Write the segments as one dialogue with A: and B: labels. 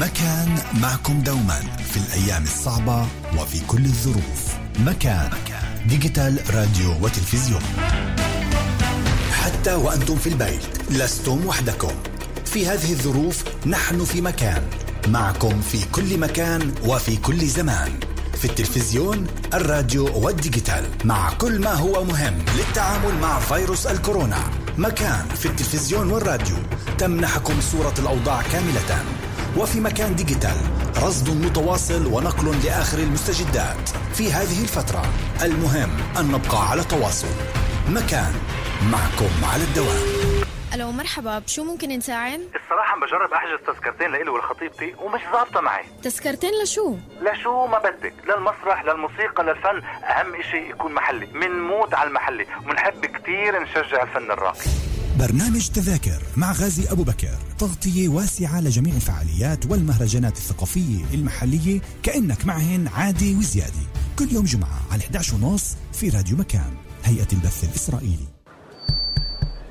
A: مكان معكم دوما في الأيام الصعبة وفي كل الظروف. مكان digital راديو وتلفزيون. حتى وأنتم في البيت لستم وحدكم. في هذه الظروف نحن في مكان معكم في كل مكان وفي كل زمان. في التلفزيون الراديو وال digital مع كل ما هو مهم للتعامل مع فيروس الكورونا. مكان في التلفزيون والراديو تمنحكم صورة الأوضاع كاملة. وفي مكان digital رصد متواصل ونقل لآخر المستجدات. في هذه الفترة المهم أن نبقى على تواصل. مكان معكم على الدوام.
B: ألو مرحبا. بشو ممكن نساعد؟
C: الصراحة عم بجرب أحجز تذكرتين لإلي ولخطيبتي ومش ظابطة معي.
B: تذكرتين لشو؟
C: لشو ما بدك. للمسرح للموسيقى للفن أهم إشي يكون محلي. منموت على المحلي. ومنحب كتير نشجع الفن الراقي.
A: برنامج تذاكر مع غازي أبو بكر. تغطية واسعة لجميع الفعاليات والمهرجانات الثقافية المحلية كأنك معهن عادي وزيادة. كل يوم جمعة على 11 ونص في راديو مكان هيئة البث الإسرائيلي.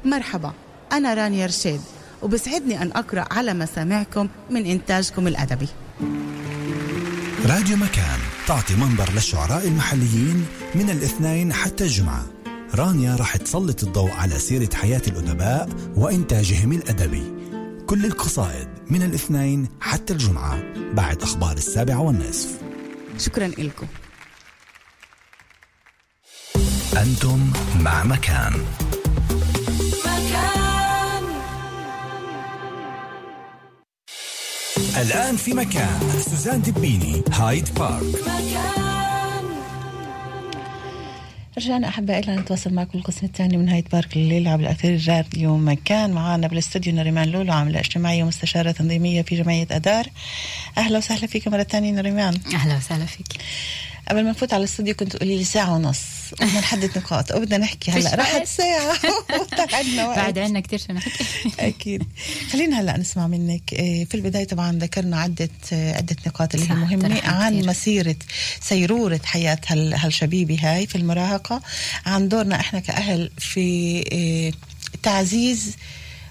D: مرحبا أنا رانيا رشيد وبسعدني أن أقرأ على مسامعكم من إنتاجكم الأدبي.
A: راديو مكان تعطي منبر للشعراء المحليين من الاثنين حتى الجمعة. رانيا راح تسلط الضوء على سيرة حياة الأدباء وإنتاجهم الأدبي. كل القصائد من الاثنين حتى الجمعة بعد أخبار السابعة والنصف.
D: شكرا لكم
A: أنتم مع مكان. الآن في مكان. سوزان دبيني هايد بارك.
D: رجعنا أحبائي إلى نتواصل معكم القسم الثاني من هايد بارك الليلة عبر الأثير راديو مكان معنا بالاستوديو نريمان لولو عاملة اجتماعية ومستشارة تنظيمية في جمعية أدار. أهلا وسهلا فيك مرة ثانية نريمان
E: أهلا وسهلا فيك.
D: قبل ما نفوت على الاستوديو كنت تقولي لي ساعة ونص. بدنا نحدد نقاط. وبدنا نحكي. هلا راحت. ساعة. عندنا وقت.
E: بعد عنا كتير شو نحكي.
D: أكيد. خلينا هلا نسمع منك. إيه، في البداية طبعا ذكرنا عدة آه، عدة نقاط اللي هي
E: مهمة
D: عن. مسيرة سيرورة حياة هال هالشبيبة هاي في المراهقة عن دورنا إحنا كأهل في إيه، تعزيز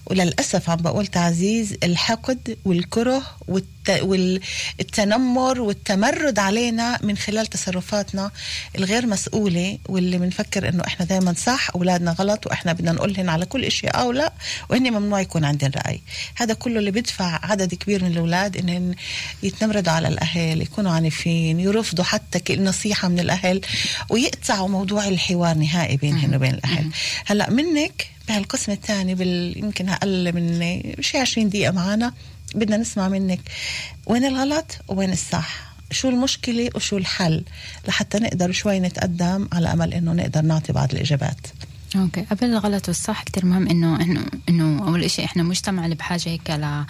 D: وللأسف عم بقول تعزيز الحقد والكره والت... والتنمر والتمرد علينا من خلال تصرفاتنا الغير مسؤولة واللي بنفكر إنه إحنا دائما صح أولادنا غلط وإحنا بدنا نقولهن على كل شيء أو لا وهن ممنوع يكون عندهم رأي. هذا كله اللي بدفع عدد كبير من الأولاد انهم يتنمردوا على الأهل يكونوا عنيفين يرفضوا حتى نصيحة من الأهل ويقطعوا موضوع الحوار نهائي بينهن وبين الأهل. هلأ منك بهالقسم الثاني بال يمكن أقل من شي 20 دقيقة معنا بدنا نسمع منك. وين الغلط وين الصح؟ شو المشكلة وشو الحل؟ لحتى نقدر شوي نتقدم على أمل إنه نقدر نعطي بعض الإجابات.
E: أوكي. قبل الغلط والصح كتير مهم انه انه إنه أول شيء إحنا مجتمع اللي بحاجة هيك ل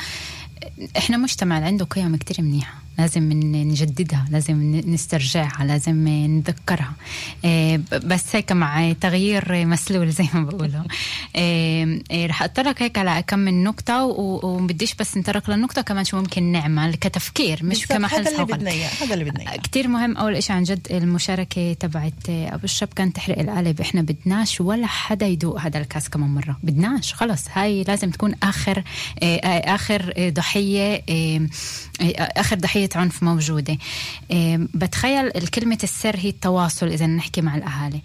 E: إحنا مجتمع اللي عنده قيم كتير منيحة. لازم نجددها لازم نسترجعها لازم نتذكرها إيه، ب- بس هيك مع تغيير مسلول زي ما بقولوا. إيه، إيه، رح اتطرق هيك على كم من نقطة وبديش بس نتطرق للنقطة كمان شو ممكن نعمل كتفكير مش كمحل
D: هذا اللي. بدنا إياه هذا اللي بدنا إياه.
E: كتير مهم أول شيء عن جد المشاركة تبعت أبو الشاب كان تحرق القلب إحنا بدناش ولا حدا يدوق هذا الكاس كمان مرة. بدناش خلص. هاي لازم تكون آخر آه، آه، آخر آه، ضحيه عنف موجودة. آه، بتخيل الكلمة السر هي التواصل إذا نحكي مع الأهالي.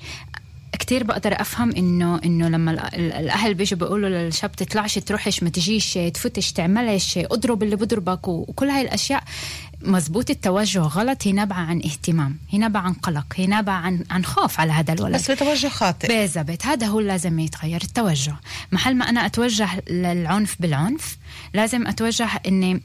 E: كتير بقدر أفهم إنه إنه لما ال- ال- الأهل بيجوا بيقولوا للشاب تطلعش تروحش ما تجيش تفتش تعملش اضرب اللي بضربك وكل هاي الأشياء. مزبوط التوجه غلط هي نابعة عن اهتمام هي نابعة عن قلق هي نابعة عن عن خوف على هذا الولد.
D: بس بتوجه خاطئ.
E: بالضبط هذا هو اللي لازم يتغير التوجه. محل ما أنا أتوجه للعنف بالعنف لازم أتوجه إني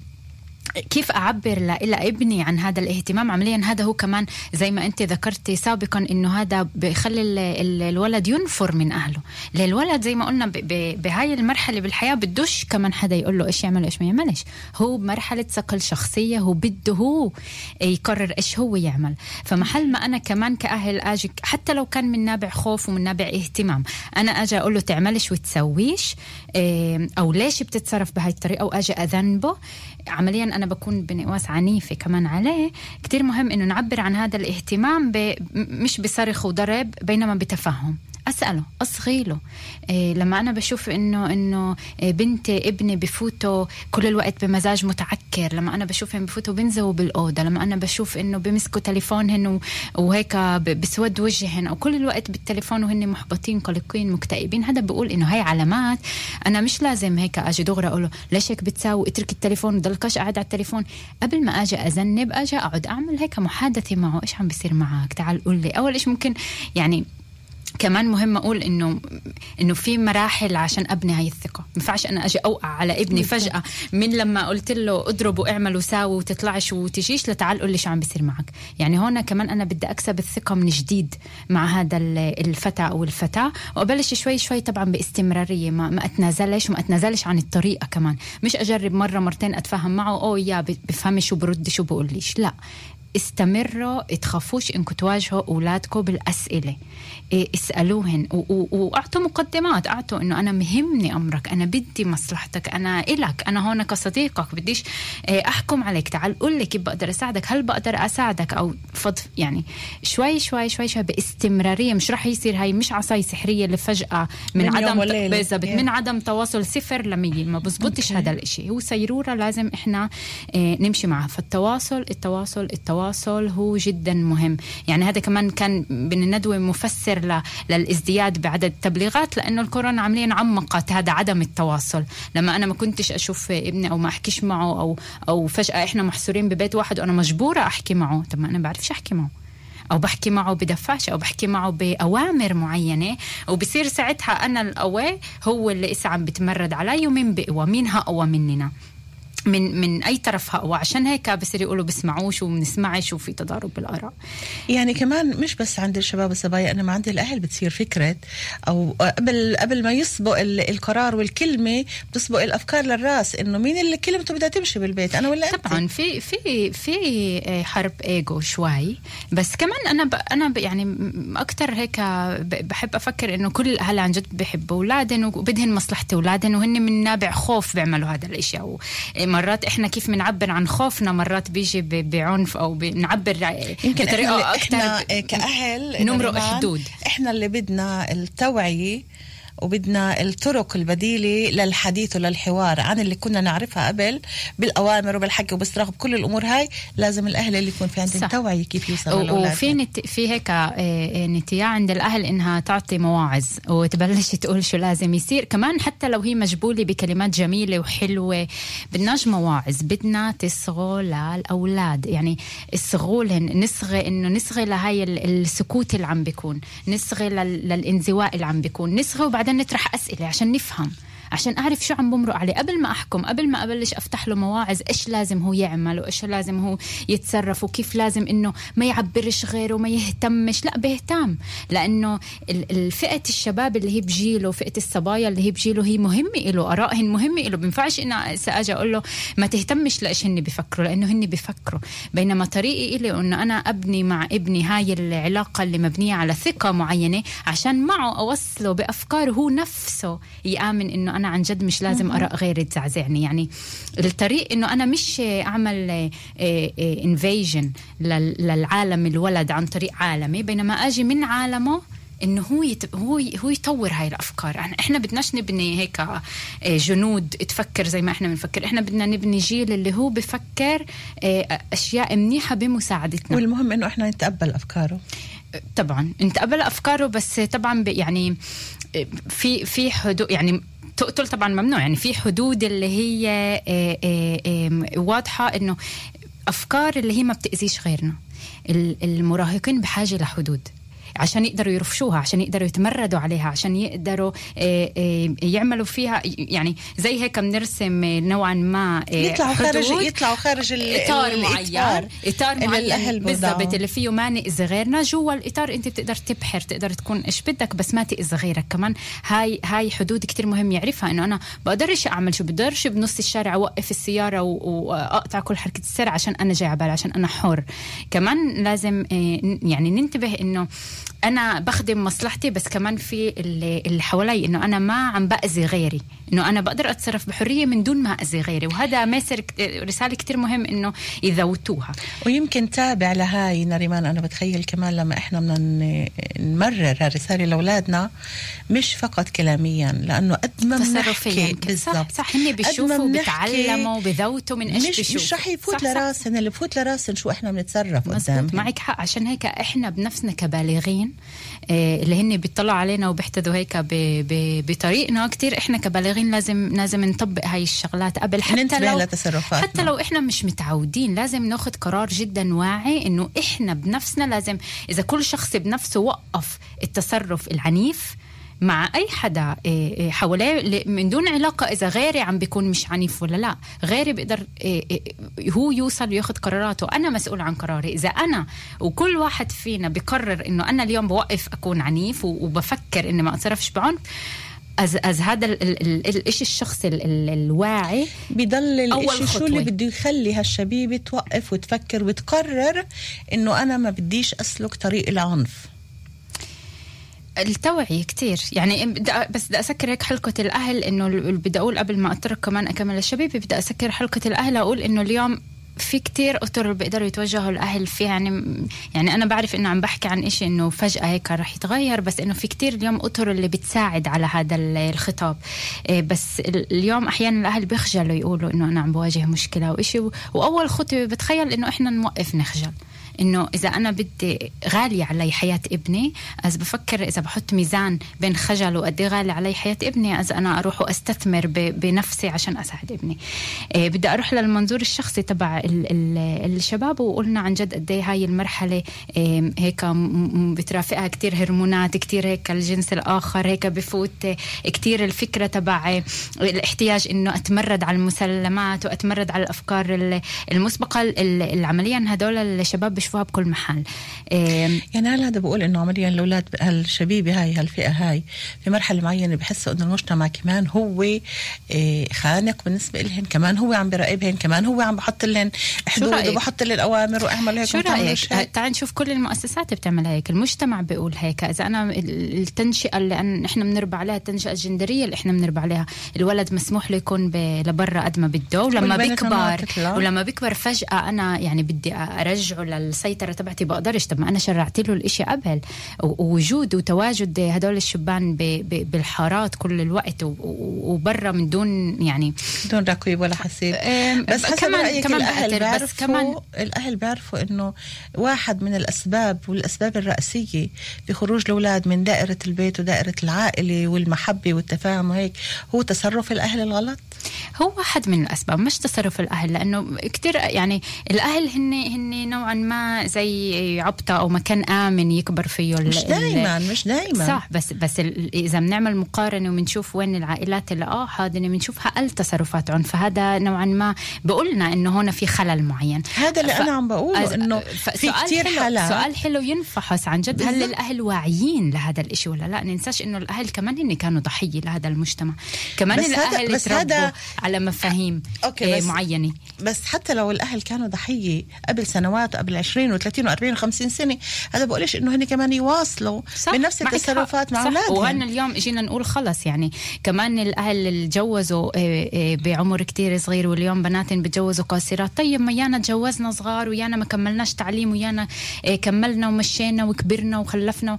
E: كيف أعبر لابني عن هذا الاهتمام؟ عمليا هذا هو كمان زي ما أنت ذكرتي سابقا إنه هذا ال- الولد ينفر من أهله. ليه الولد زي ما قلنا بهاي المرحلة بالحياة بدوش كمان حدا يقول له إيش يعمل وإيش ما يعملش. هو بمرحله صقل شخصية هو بده هو يقرر إيش هو يعمل. فمحل ما أنا كمان كأهل أجي حتى لو كان من نابع خوف ومن نابع اهتمام أنا أجي أقول له تعملش وتسويش إيه، أو ليش بتتصرف بهاي الطريقة؟ أو أجي أذنبه. عمليا أنا بكون بنقواس عنيفه كمان عليه. كتير مهم إنه نعبر عن هذا الاهتمام مش بصرخ وضرب بينما بتفهم. أسأله اصغي له إيه لما أنا بشوف إنه إنه بنتي ابني بفوتوا كل الوقت بمزاج متعكر لما أنا بشوفهم بفوتوا بينزلوا بالأوضة لما أنا بشوف إنه بمسكوا تليفونهن وهيك بسود وجههن أو كل الوقت بالتليفون وهن محبطين قلقين مكتئبين هذا بقول إنه هاي علامات أنا مش لازم هيك أجي دغري أقول له ليش هيك بتساوي؟ اترك التليفون وضلكش قاعد على التليفون. قبل ما أجي اذنب أجي أقعد أعمل هيك محادثة معه إيش عم بيصير معك؟ تعال قول لي. أول شيء ممكن يعني كمان مهم أقول انه إنه في مراحل عشان أبني هاي الثقة. ما ينفعش أنا أجي أوقع على ابني فجأة من لما قلت له اضرب واعمل وساوي وتطلعش وتجيش لتعال قول لي شو عم بيصير معك. يعني هون كمان أنا بدي أكسب الثقة من جديد مع هذا الفتى أو الفتاة. وأبلش شوي شوي طبعا باستمرارية ما, ما أتنازلش وما أتنازلش عن الطريقة كمان. مش أجرب مرة مرتين أتفاهم معه أو يا بفهمش وبردش وبقوليش لا. استمروا تخافوش إنكم تواجهوا أولادكم بالأسئلة. إيه اسألوهن. وأعطوا مقدمات. أعطوا إنه أنا مهمني أمرك. أنا بدي مصلحتك. أنا إلك. أنا هون كصديقك بديش إيه أحكم عليك. تعال قول لي كيف بقدر أساعدك. هل بقدر أساعدك؟ أو فض يعني شوي شوي شوي شوي باستمرارية. مش راح يصير هاي مش عصاي سحرية اللي فجأة من, من عدم بالضبط من عدم تواصل صفر لمية. ما بزبطش هذا الإشي. هو سيرورة لازم إحنا إيه نمشي معها. فالتواصل التواصل التواصل. هو جدا مهم. يعني هذا كمان كان من الندوه مفسر للازدياد بعدد التبليغات لأنه الكورونا عمليا عمقت هذا عدم التواصل. لما أنا ما كنتش أشوف ابني أو ما أحكيش معه أو أو فجأة إحنا محصورين ببيت واحد وأنا مجبورة أحكي معه. طب ما أنا بعرفش أحكي معه. أو بحكي معه بدفاش أو بحكي معه بأوامر معينة. وبصير ساعتها أنا القوي هو اللي اسا عم بتمرد علي ومين بقوى مين اقوى مننا؟ من من أي طرف هو عشان هيك بصير يقولوا بسمعوش وبنسمعش وفي تضارب بالآراء.
D: يعني كمان مش بس عند الشباب الصبايا إنما عند الأهل بتصير فكرة أو قبل قبل ما يسبق القرار والكلمة بتسبق الأفكار للرأس إنه مين اللي كلمته بدها تمشي بالبيت أنا ولا
E: طبعا في في في حرب إيجو شوي. بس كمان أنا ب أنا ب يعني أكثر هيك بحب أفكر إنه كل الاهل عن جد بحبوا اولادهم وبدهن مصلحة اولادهم وهن من نابع خوف بيعملوا هذا الإشي أو مرات إحنا كيف بنعبر عن خوفنا مرات بيجي بعنف أو بنعبر
D: يمكن بطريقة أكثر كأهل
E: نمرق حدود.
D: إحنا اللي بدنا التوعية وبدنا الطرق البديلة للحديث وللحوار. عن اللي كنا نعرفها قبل بالأوامر وبالحكي وبالصراخ بكل الأمور هاي لازم الأهل اللي يكون في عندهم توعية كيف يوصلوا
E: وفي نت... في هيك آه، آه، نتياع عند الأهل إنها تعطي مواعظ وتبلش تقول شو لازم يصير. كمان حتى لو هي مجبولة بكلمات جميلة وحلوة بدناش مواعظ بدنا تصغوا للأولاد. يعني اصغوا لهن نصغي إنه نصغي لهاي السكوت اللي عم بيكون نصغي للانزواء اللي عم بيكون نصغي وبعد بعدين نطرح أسئلة عشان نفهم. عشان أعرف شو عم بمرق عليه. قبل ما أحكم قبل ما أبلش أفتح له مواعظ إيش لازم هو يعمل وإيش لازم هو يتصرف وكيف لازم إنه ما يعبرش غيره وما يهتمش. لا بيهتم. لأنه الفئه الشباب اللي هي بجيله فئة الصبايا اللي هي بجيله هي مهمة له آرائهن مهمة له بينفعش انه سأجي أقول له ما تهتمش لإيش هن بيفكروا لأنه هن بيفكروا بينما طريقي إلي إنه أنا أبني مع ابني هاي العلاقة اللي مبنية على ثقة معينة عشان معه أوصله بافكاره هو نفسه يآمن إنه أنا عن جد مش لازم أراء غيري تزعزعني. يعني الطريق إنه أنا مش أعمل انفيجن للعالم الولد عن طريق عالمي. بينما أجي من عالمه إنه هو يت... هو هو يطور هاي الأفكار. يعني إحنا بدناش نبني هيك جنود تفكر زي ما إحنا بنفكر. إحنا بدنا نبني جيل اللي هو بفكر أشياء منيحة بمساعدتنا.
D: والمهم إنه إحنا نتقبل أفكاره.
E: طبعا. نتقبل أفكاره بس طبعا يعني في في حدود يعني تقتل طبعا ممنوع. يعني في حدود اللي هي آه، آه، واضحة إنه أفكار اللي هي ما بتأذيش غيرنا. المراهقين بحاجة لحدود. عشان يقدروا يرفشوها عشان يقدروا يتمردوا عليها عشان يقدروا آه، آه، يعملوا فيها يعني زي هيك بنرسم نوعا ما
D: آه، يطلعوا خارج يطلعوا خارج
E: إطار معين. إطار معين. بالضبط اللي فيه ما نأذي غيرنا جوا الإطار أنت بتقدر تبحر تقدر تكون إيش بدك بس ما تأذي غيرك. كمان هاي هاي حدود كتير مهم يعرفها إنه أنا بقدرش أعمل شو بقدرش بنص الشارع أوقف السيارة وأقطع كل حركة السير عشان أنا جاي عبالي عشان أنا حر. كمان لازم يعني ننتبه إنه أنا بخدم مصلحتي بس كمان في اللي, اللي حوالي إنه أنا ما عم بأذي غيري. إنه أنا بقدر أتصرف بحرية من دون ما أذي غيري. وهذا مسر رسالة كتير مهم إنه يذوتوها.
D: ويمكن تابع لهاي نريمان. أنا بتخيل كمان لما إحنا بدنا نمرر هالرساله لأولادنا مش فقط كلاميا لأنه قد ما
E: تصرفيا
D: بنحكي
E: صح صح. هن بيشوفوا بيتعلموا بذوتوا من إيش
D: مش
E: بيشوفوا.
D: مش رح يفوت. لراسنا اللي بفوت لراسنا شو إحنا بنتصرف قدامهم
E: معك حق. عشان هيك إحنا بنفسنا كبالغين آه، اللي هن بيطلعوا علينا وبيحتذوا هيك ب- ب- بطريقنا كتير إحنا كبالغين لازم لازم نطبق هاي الشغلات قبل حتى لو
D: لتصرفاتنا.
E: حتى لو إحنا مش متعودين لازم ناخذ قرار جدا واعي إنه إحنا بنفسنا لازم إذا كل شخص بنفسه وقف التصرف العنيف مع أي حدا إيه، إيه، حواليه من دون علاقة إذا غيري عم بيكون مش عنيف ولا لا. غيري بيقدر إيه، هو يوصل وياخذ قراراته. أنا مسؤول عن قراري. إذا أنا وكل واحد فينا بقرر إنه أنا اليوم بوقف أكون عنيف وبفكر إني ما أتصرفش بعنف אז אז هذا ال- ال- ال- الإشي الشخص ال- ال- الواعي.
D: بيضل
E: أول
D: الاشي شو اللي. بده يخلي هالشبيبة توقف وتفكر وتقرر إنه أنا ما بديش أسلك طريق العنف؟
E: التوعية كتير. يعني بس بدي أسكر هيك حلقة الأهل إنه بدي أقول قبل ما أترك كمان أكمل الشبيبة بدي أسكر حلقة الأهل أقول إنه اليوم في كتير أطر بيقدروا يتوجهوا الأهل فيها. يعني يعني أنا بعرف إنه عم بحكي عن إشي إنه فجأة هيك رح يتغير بس إنه في كتير اليوم أطر اللي بتساعد على هذا ال- الخطاب. إيه بس ال- اليوم أحيانا الأهل بيخجلوا يقولوا إنه أنا عم بواجه مشكلة وإشي وأول خطوة بتخيل إنه إحنا نوقف نخجل. إنه إذا أنا بدي غاليه علي حياة ابني אז بفكر إذا بحط ميزان بين خجل وقد إيه غالي علي حياة ابني אז أنا أروح وأستثمر بنفسي عشان أساعد ابني. إيه بدي أروح للمنظور الشخصي تبع ال- ال- الشباب وقلنا عن جد قد إيه هاي المرحلة هيك بترافقها كتير هرمونات كتير هيك الجنس الآخر هيك بفوت كتير الفكرة تبع الاحتياج إنه أتمرد على المسلمات وأتمرد على الأفكار ال- المسبقة ال- ال- العمليا هدول الشباب بيشوفوها بكل محل إيه،
D: يعني هل هذا بقول إنه عمليا الاولاد هالشبيبة هاي هالفئة هاي في مرحلة معينة بحسوا إنه المجتمع كمان هو إيه، خانق بالنسبة لهم كمان هو عم براقبهم كمان هو عم بحط لهم حدود؟ وبحط لهم أوامر وأعمل هيك
E: شو
D: رأيك.
E: تعال نشوف كل المؤسسات بتعمل هيك المجتمع بيقول هيك إذا أنا ال- التنشئة اللي إحنا بنربى عليها التنشئة الجندرية اللي إحنا بنربى عليها الولد مسموح له يكون لبرا قد ما بده ولما بيكبر. ولما بيكبر فجأة أنا يعني بدي أرجعه للسيطره تبعتي بقدرش طب ما أنا شرعت له الإشي قبل. ووجود وتواجد هدول الشبان بالحارات كل الوقت وبرا من دون يعني
D: بدون رقيب ولا حسيب. بس حسب
E: كمان-
D: رأيك
E: كمان
D: الأهل
E: بقدر، بس
D: بيعرفوا
E: كمان-
D: الأهل بيعرفوا إنه واحد من الأسباب والأسباب الرئيسية في خروج الأولاد من دائرة البيت ودائرة العائلة والمحبة والتفاهم وهيك هو تصرف الأهل الغلط؟
E: هو واحد من الأسباب مش تصرف الأهل لأنه كتير يعني الأهل هن هن نوعا ما زي عبطة أو مكان آمن يكبر فيه
D: مش دايما مش دايما.
E: صح بس بس إذا بنعمل مقارنة وبنشوف وين العائلات اللي آه حاضنه بنشوفها أقل تصرفات عنف فهذا نوعا ما بقولنا إنه هون في خلل معين.
D: هذا اللي
E: ف-
D: أنا عم بقوله
E: أز-
D: إنه
E: ف-
D: في
E: حلو
D: حالات.
E: سؤال حلو ينفحص عن جد. هل. الأهل واعيين لهذا الإشي ولا لا؟ ننساش إنه الأهل كمان هن كانوا ضحية لهذا المجتمع. كمان
D: بس
E: الأهل
D: بس هذا-
E: على مفاهيم
D: أوكي،
E: آه،
D: بس-
E: معينة.
D: بس حتى لو الأهل كانوا ضحية قبل سنوات قبل 20 و30 و40 و50 سنة. هذا بقولش إنه هن كمان يواصلوا بنفس
E: معك
D: التصرفات. مع
E: صح. وهن
D: أولادهم
E: اليوم إجينا نقول خلص يعني. كمان الأهل اللي تجوزوا آه، آه، بعمر كتير صغير واليوم بناتن بتجوزوا قاصرات. طيب ما يانا تجوزنا صغار ويانا ما كملناش تعليم ويانا آه، كملنا ومشينا وكبرنا وخلفنا.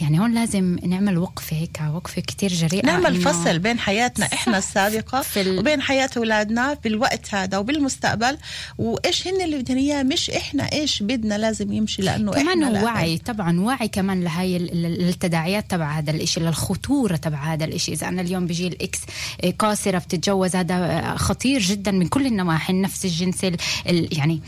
E: يعني هون لازم نعمل وقفة هيك وقفة كتير جريئة
D: نعمل فصل بين حياتنا إحنا
E: صح.
D: السابقة
E: في ال-
D: وبين حياة أولادنا بالوقت هذا وبالمستقبل وإيش هن اللي بدهم إياه مش إحنا إيش بدنا لازم يمشي لأنه
E: كمان هو
D: الأهل.
E: وعي طبعا وعي كمان لهي ال- ال- التداعيات تبع هذا الإشي للخطورة تبع هذا الإشي إذا أنا اليوم بيجي الإكس آه، قاصرة بتتجوز هذا خطير جدا من كل النواحي النفس الجنسي ال- ال- يعني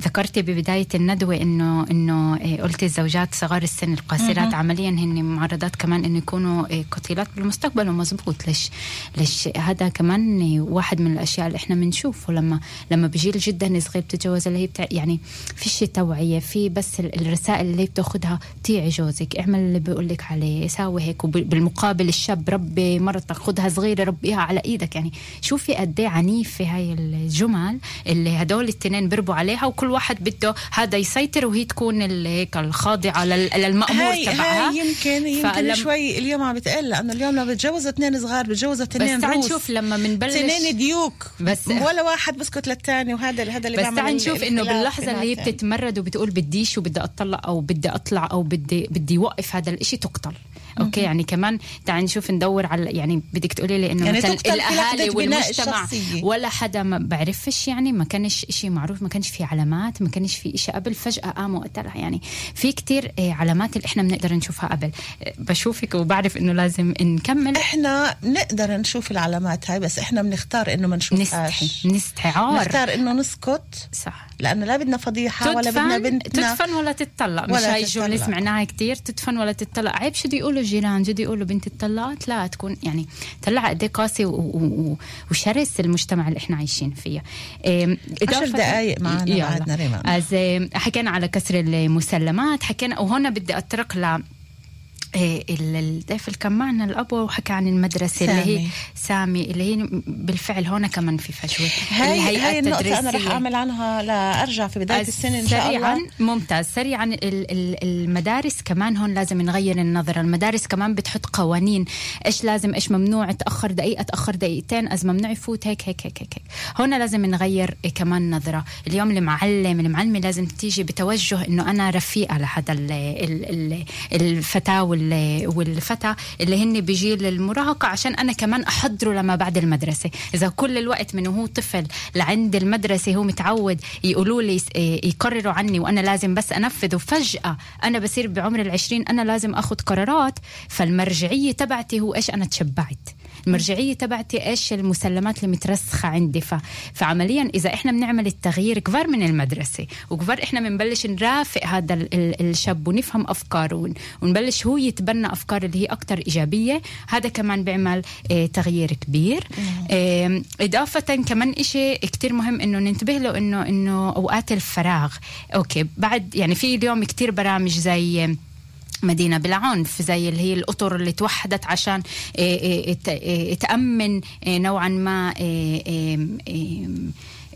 E: ذكرتي ببداية الندوة إنه إنه آه، قلتي الزوجات صغار السن القاصرات عمليا هن معرضات كمان إنه يكونوا آه، قتيلات بالمستقبل ومزبوط. ليش ليش هذا كمان واحد من الأشياء اللي إحنا بنشوفه لما لما بجيل جدا صغير بتتجوز اللي هي بتاع يعني فيش توعية في بس ال- الرسائل اللي بتاخدها طيعي جوزك. اعمل اللي بيقول لك عليه ساوي هيك وبالمقابل الشاب ربي مرتك خدها صغيرة ربيها على إيدك. يعني شوفي قد إيه عنيفة هاي الجمل اللي هدول التنين بيربوا عليها وكل واحد بده هذا يسيطر وهي تكون هيك الخاضعة لل- للمأمور
D: هاي
E: تبعها.
D: هاي يمكن يمكن
E: فلما-
D: شوي اليوم عم بتقل لأنه اليوم لما بتجوز اثنين صغار بتجوز
E: بس
D: اثنين
E: تعال
D: روس
E: نشوف لما بنبلش
D: اثنين ديوك.
E: بس-
D: ولا واحد بسكت للثاني وهذا هذا اللي
E: بس تعال نشوف
D: إنه
E: باللحظة اللي هي. بتتمرد وبتقول بديش وبدي أطلع أو بدي أطلع أو بدي بدي اوقف هذا الإشي تقتل. أوكي؟ يعني كمان تعال نشوف ندور على يعني بدك تقولي لي إنه
D: يعني
E: مثلا
D: الأهالي
E: والمجتمع. ولا حدا ما بعرفش يعني ما كانش إشي معروف ما كانش في علامات. ما كانش في إشي قبل فجأة قاموا قتلها يعني في كتير آه، علامات اللي إحنا بنقدر نشوفها قبل. آه، بشوفك وبعرف إنه لازم نكمل.
D: إحنا بنقدر نشوف العلامات هاي بس إحنا بنختار إنه ما نشوفهاش.
E: نستحي نستحي. عار.
D: نختار إنه نسكت.
E: صح.
D: لأنه لا بدنا فضيحة ولا بدنا بنتنا.
E: تدفن ولا تتطلق. مش هاي
D: الجملة.
E: سمعناها كتير. تدفن ولا تتطلق. عيب شو بده يقولوا الجيران؟ شو بده يقولوا بنت اتطلقت لا تكون يعني طلع قد إيه قاسي وشرس المجتمع اللي إحنا عايشين فيه
D: عشر دقايق معنا
E: يلا.
D: بعدنا ريمان.
E: إيه، حكينا على كسر المسلمات حكينا وهنا بدي اتطرق ل الضيف اللي كان معنا الأب وحكى عن المدرسة اللي هي
D: سامي.
E: سامي اللي هي بالفعل هون كمان في فجوة
D: هاي هاي النقطة أنا رح. أعمل عنها لأرجع في بداية السنة إن شاء
E: سريعا
D: الله
E: ممتاز سريعا ال- ال- المدارس كمان هون لازم نغير النظرة المدارس كمان بتحط قوانين إيش لازم إيش ممنوع تأخر دقيقة تأخر دقيقتين أز ممنوع يفوت هيك هيك هيك هيك. هون لازم نغير كمان نظرة اليوم المعلم المعلمة لازم تيجي بتوجه إنه أنا رفيقة لهذا ال- والفتى اللي هن بجيل المراهقة عشان أنا كمان أحضره لما بعد المدرسة. إذا كل الوقت من وهو طفل لعند المدرسة هو متعود يقولوا لي إيه، يقرروا عني وأنا لازم بس انفذ وفجأة أنا بصير بعمر العشرين أنا لازم أخذ قرارات فالمرجعية تبعتي هو إيش أنا تشبعت. المرجعية تبعتي إيش المسلمات اللي مترسخة عندي. ف... فعمليا إذا إحنا بنعمل التغيير كبار من المدرسة وكبار إحنا بنبلش نرافق هذا ال... ال... الشاب ونفهم أفكاره ون... ونبلش هو يتبنى أفكار اللي هي أكثر إيجابية. هذا كمان بيعمل آه تغيير كبير. آه إضافة كمان إشي كتير مهم إنه ننتبه له انه إنه أوقات الفراغ. أوكي بعد يعني في اليوم كتير برامج زي مدينة بلا عنف زي اللي هي الأطر اللي توحدت عشان إيه إيه ت- إيه تأمن إيه نوعا ما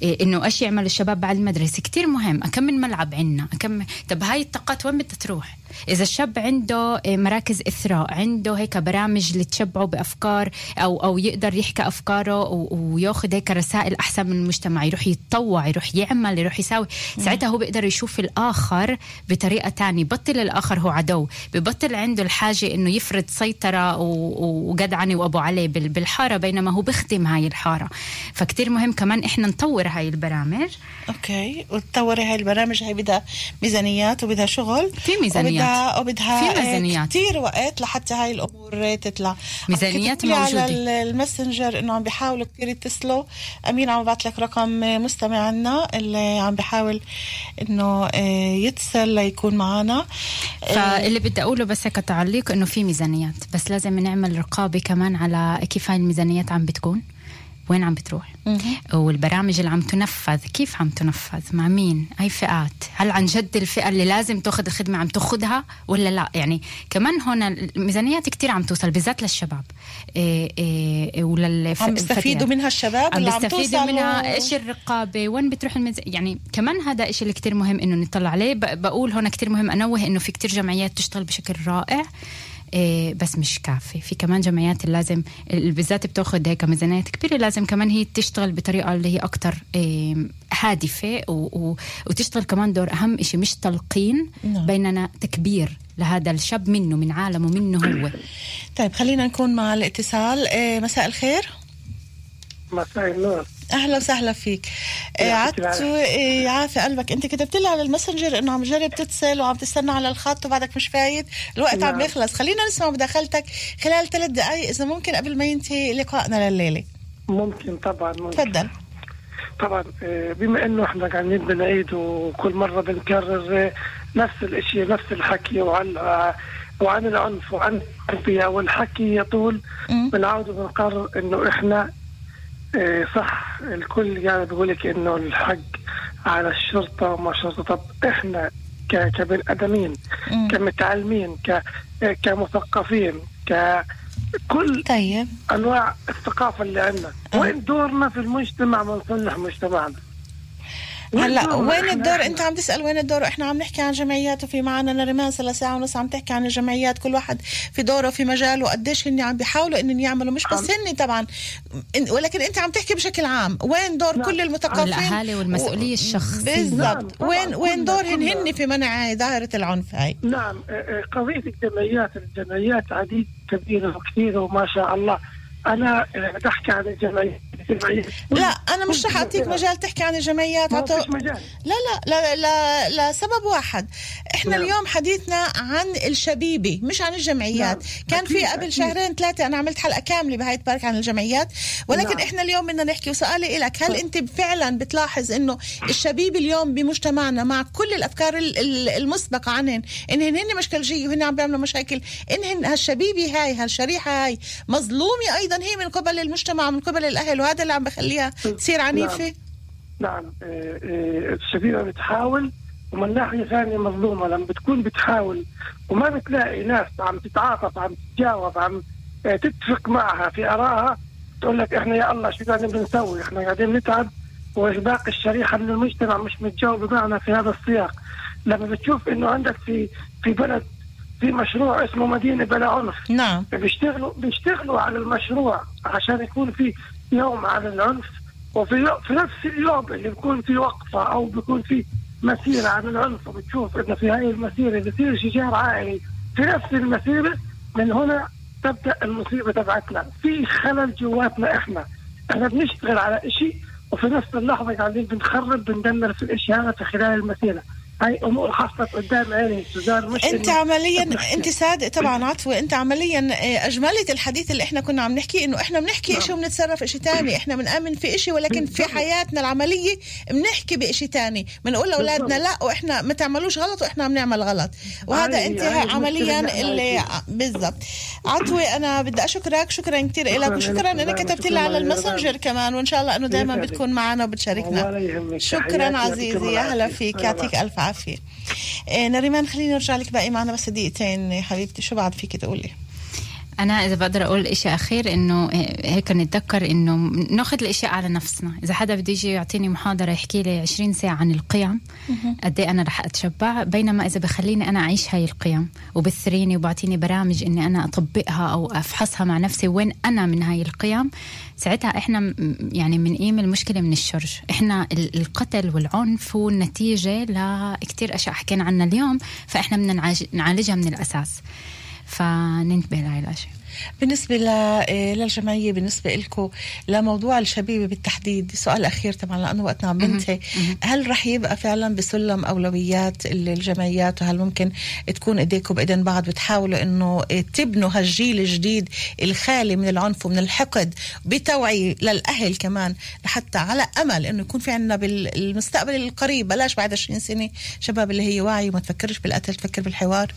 E: إنه إيش يعمل الشباب بعد المدرسة. كتير مهم. كم من ملعب عندنا؟ كم طب هاي الطاقات وين بدها تروح إذا الشاب عنده إيه، مراكز إثراء عنده هيك برامج اللي تشبعه بأفكار أو أو يقدر يحكي أفكاره و- وياخذ هيك رسائل أحسن من المجتمع. يروح يتطوع يروح يعمل يروح يساوي. ساعتها هو بيقدر يشوف الآخر بطريقة تانية. بطل الآخر هو عدو. ببطل عنده الحاجة إنه يفرض سيطرة و- وجدعنه وأبو علي بال- بالحارة بينما هو بيخدم هاي الحارة. فكتير مهم كمان إحنا نطور هاي البرامج.
D: أوكي. وتطوري هاي البرامج هاي بدها ميزانيات وبدها شغل
E: في ميزانيات.
D: وبدها وبدها
E: في ميزانيات.
D: كثير وقت لحتى هاي الأمور تطلع.
E: ميزانيات موجودة.
D: على ال- ال Messenger إنه عم بيحاولوا كثير يتصلوا. أمين عم ببعث لك رقم مستمع عنا اللي عم بيحاول إنه آه، يتصل ليكون معنا آه،
E: فاللي بدي أقوله بس هيك تعليق إنه في ميزانيات. بس لازم نعمل رقابة كمان على كيف هاي الميزانيات عم بتكون. وين عم بتروح؟ والبرامج اللي عم تنفذ كيف عم تنفذ؟ مع مين؟ أي فئات؟ هل عن جد الفئة اللي لازم تاخذ الخدمة عم تاخذها ولا لا؟ يعني كمان هون الميزانيات كتير عم توصل بالذات للشباب. إيه إيه ولل
D: عم بيستفيدوا منها الشباب
E: عم بيستفيدوا منها إيش الرقابة؟ وين بتروح المز... يعني كمان هذا إشي اللي كتير مهم إنه نطلع عليه. بقول هون كتير مهم أنوه إنه في كتير جمعيات تشتغل بشكل رائع. إيه بس مش كافي في كمان جمعيات اللي لازم بالذات بتاخذ هيك ميزانيات كبيره لازم كمان هي تشتغل بطريقه اللي هي أكثر هادفه و... و... وتشتغل كمان دور اهم شيء مش تلقين
D: نعم.
E: بيننا تكبير لهذا الشاب منه من عالمه منه هو
D: طيب خلينا نكون مع الاتصال مساء الخير
F: مساء النور
D: أهلا وسهلا فيك. آه،
F: يعطيك
D: عدت
F: العافية.
D: آه، يعافي قلبك. أنت كتبت لي على ال Messenger إنه عم تجرب تتصل وعم تستنى على الخط وبعدك مش فايت. الوقت عم
F: نعم.
D: بيخلص خلينا نسمع مداخلتك خلال ثلاث دقائق إذا ممكن قبل ما ينتهي لقائنا لليلة.
F: ممكن طبعا ممكن.
D: تفضل.
F: طبعا آه، بما إنه إحنا قاعدين بنعيد وكل مرة بنكرر نفس الإشي نفس الحكي وعن وعن العنف وعن التربية. والحكي يطول. بنعود وبنقرر إنه إحنا صح. الكل يعني بيقول لك إنه الحق على الشرطة وما الشرطه طب إحنا ك- كبني
D: آدمين.
F: كمتعلمين ك آه، كمثقفين ككل
D: طيب.
F: أنواع الثقافة اللي عندنا.
D: أه.
F: وين دورنا في المجتمع من نصلح مجتمعنا هلأ
D: وين؟ الدور؟ أنت عم تسأل وين الدور؟ إحنا عم نحكي عن جمعيات وفي معنا لها ساعة ونص عم تحكي عن الجمعيات كل واحد في دوره في مجاله وقديش هن عم بيحاولوا إنهم يعملوا. مش بس هن طبعا. ولكن أنت عم تحكي بشكل عام. وين دور
F: نعم.
D: كل المثقفين؟
E: الأهالي والمسؤولية الشخصية.
F: نعم،
D: بالضبط
F: طبعاً
D: وين وين دورهن
F: كلنا.
D: هن في منع ظاهره العنف هاي؟
F: نعم آه، آه، قضية الجمعيات الجمعيات عديد كبيرة وكثيرة وما شاء الله. أنا آه، بحكي عن الجمعيات.
D: لا أنا مش رح أعطيك مجال تحكي عن الجمعيات عطو-
F: مجال
D: لا لا لا لا لسبب واحد إحنا
F: نعم.
D: اليوم حديثنا عن الشبيبه مش عن الجمعيات
F: نعم.
D: كان في قبل
F: أكيد.
D: شهرين ثلاثة أنا عملت حلقة كاملة بهاي بارك عن الجمعيات ولكن
F: نعم.
D: إحنا اليوم بدنا نحكي وسؤالي لك هل أنت فعلا بتلاحظ إنه الشبيبه اليوم بمجتمعنا مع كل الأفكار ال- ال- المسبقة عنهن انهن هن مشكلجيه وهن عم بيعملوا مشاكل انهن هالشبيبه هاي هالشريحة هاي مظلومة أيضا هي من قبل المجتمع ومن قبل الأهل وهذا اللي عم بخليها تصير عنيفة؟
F: نعم. آه، آه، الشبيبة بتحاول ومن ناحية ثانية مظلومة. لما بتكون بتحاول وما بتلاقي ناس عم تتعاطف عم تتجاوب عم آه، تتفق معها في آرائها تقول لك إحنا يا الله شو قاعدين بنسوي؟ إحنا قاعدين نتعب وباقي الشريحة من المجتمع مش متجاوبة معنا في هذا السياق. لما بتشوف إنه عندك في في بلد في مشروع اسمه مدينة بلا عنف
D: نعم.
F: بيشتغلوا بيشتغلوا على المشروع عشان يكون في يوم عن العنف وفي في نفس اليوم اللي بيكون في وقفة أو بيكون في مسيره عن العنف وبتشوف إنه في هاي المسيرة بصير شجار عائلي. في نفس المسيرة من هنا تبدأ المصيبة تبعتنا. في خلل جواتنا إحنا. إحنا بنشتغل على شيء وفي نفس اللحظة قاعدين بنخرب بندمر في الاشياء هذا في خلال المسيرة. هاي أمور حصلت قدام عيني سوزان مش أنت
D: عمليا. أنت صادق طبعا عطوه أنت عمليا آه، اجملت الحديث اللي إحنا كنا عم نحكي إنه إحنا بنحكي شيء وبنتصرف شيء ثاني إحنا بنآمن في شيء ولكن في حياتنا العملية بنحكي بشيء ثاني بنقول لأولادنا لا وإحنا ما تعملوش غلط وإحنا عم نعمل غلط وهذا
F: هاي- أنت
D: ها- عمليا
F: اللي
D: بالضبط عطوه أنا بدي أشكرك شكرا كثير لك
F: شكراً
D: وشكرا
F: إنك
D: كتبت لي على. الماسنجر كمان وإن شاء الله إنه دائما. بتكون معنا وبتشاركنا. شكرا عزيزي يا هلا. فيك يعطيك. ألف عافيه إيه نريمان خليني أرجع لك باقي معنا بس دقيقتين حبيبتي. شو بعد فيك تقولي؟
E: أنا إذا بقدر أقول إشي أخير إنه هيك نتذكر إنه ناخذ الأشياء على نفسنا، إذا حدا بده يجي يعطيني محاضرة يحكي لي 20 ساعة عن القيم قد إيه أنا رح أتشبع، بينما إذا بخليني أنا أعيش هاي القيم وبثريني وبعطيني برامج إني أنا أطبقها أو أفحصها مع نفسي وين أنا من هاي القيم، ساعتها إحنا م- يعني بنقيم المشكلة من الشرج، إحنا ال- القتل والعنف هو النتيجة لكتير أشياء حكينا عنها اليوم، فإحنا بدنا نعالج- نعالجها من الأساس. فننتبه لهي الأشياء.
D: بالنسبة إيه للجمعية بالنسبة لكم لموضوع الشبيبة بالتحديد سؤال أخير طبعا لأنه وقتنا عم بنتهي هل رح يبقى فعلا بسلم أولويات ال- الجمعيات وهل ممكن تكون إيديكم بإيدين بعض بتحاولوا إنه إيه تبنوا هالجيل الجديد الخالي من العنف ومن الحقد بتوعية للأهل كمان لحتى على أمل إنه يكون في عنا بالمستقبل القريب؟ بلاش بعد 20 سنة شباب اللي هي واعي وما تفكرش بالقتل تفكر بالحوار.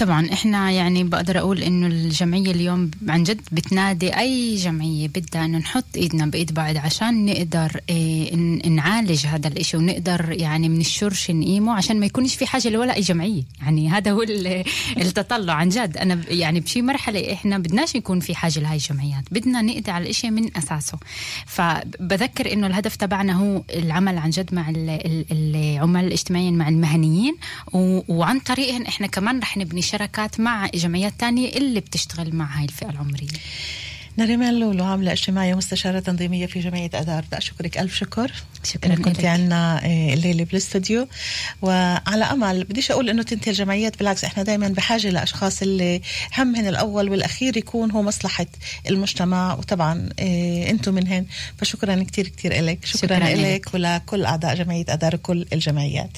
E: طبعا إحنا يعني بقدر أقول إنه الجمعية اليوم عن جد بتنادي أي جمعية بدها إنه نحط إيدنا بإيد بعض عشان نقدر إيه نعالج هذا الإشي ونقدر يعني من الشرش نقيمه عشان ما يكونش في حاجة لولا أي جمعية. يعني هذا هو ال- التطلع عن جد. أنا يعني بشي مرحلة إحنا بدناش يكون في حاجة لهي الجمعيات. بدنا نقضي على الإشي من أساسه. فبذكر إنه الهدف تبعنا هو العمل عن جد مع ال- ال- العمال الاجتماعيين مع المهنيين وعن طريقهم إحنا كمان رح نبني شراكات مع جمعيات تانية اللي بتشتغل مع هاي الفئة العمرية.
D: نريمان لولو عاملة اجتماعية ومستشارة تنظيمية في جمعية أدار. بدي أشكرك ألف شكر.
E: شكراً
D: إنك كنت. عنا إيه، الليلة بالاستوديو وعلى أمل بديش أقول إنه تنتهي الجمعيات بالعكس إحنا دائما بحاجة لأشخاص اللي همهن الأول والأخير يكون هو مصلحة المجتمع. وطبعا إيه أنتم منهن فشكرا كتير كتير إلك. شكرا,
E: شكراً إلك.
D: إلك. ولكل أعضاء جمعية أدار كل الجمعيات.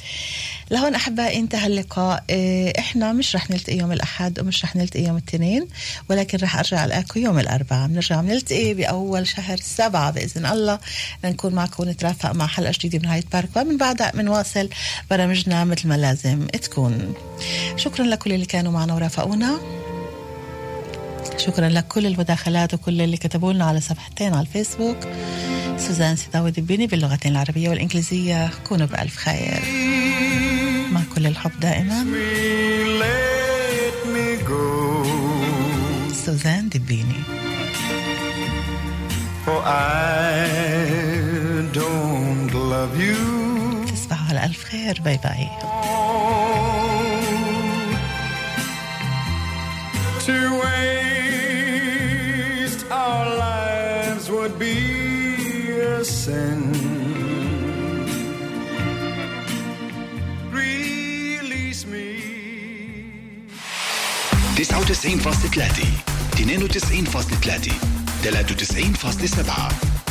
D: لهون أحبائي انتهى اللقاء. إيه، إحنا مش رح نلتقي يوم الأحد ومش رح نلتقي يوم الاثنين ولكن رح أرجع ألاقيكم يوم الأربعاء. بنرجع بنلتقي بأول شهر سبعة بإذن الله لنكون معكم ونترافق مع حلقة جديدة من هايد بارك ومن بعدها بنواصل برامجنا مثل ما لازم تكون. شكرا لكل اللي كانوا معنا ورافقونا. شكرا لكل المداخلات وكل اللي كتبوا لنا على صفحتين على الفيسبوك. سوزان سيداوي دبيني باللغتين العربية والإنجليزية. كونوا بألف خير. مع كل الحب دائما. سوزان دبيني.
G: For I don't love you
D: على ألف خير باي باي
G: To waste our lives would be a sin. Release me.
A: 99.3 92.3 93.7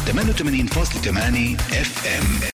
A: 88.8 اف ام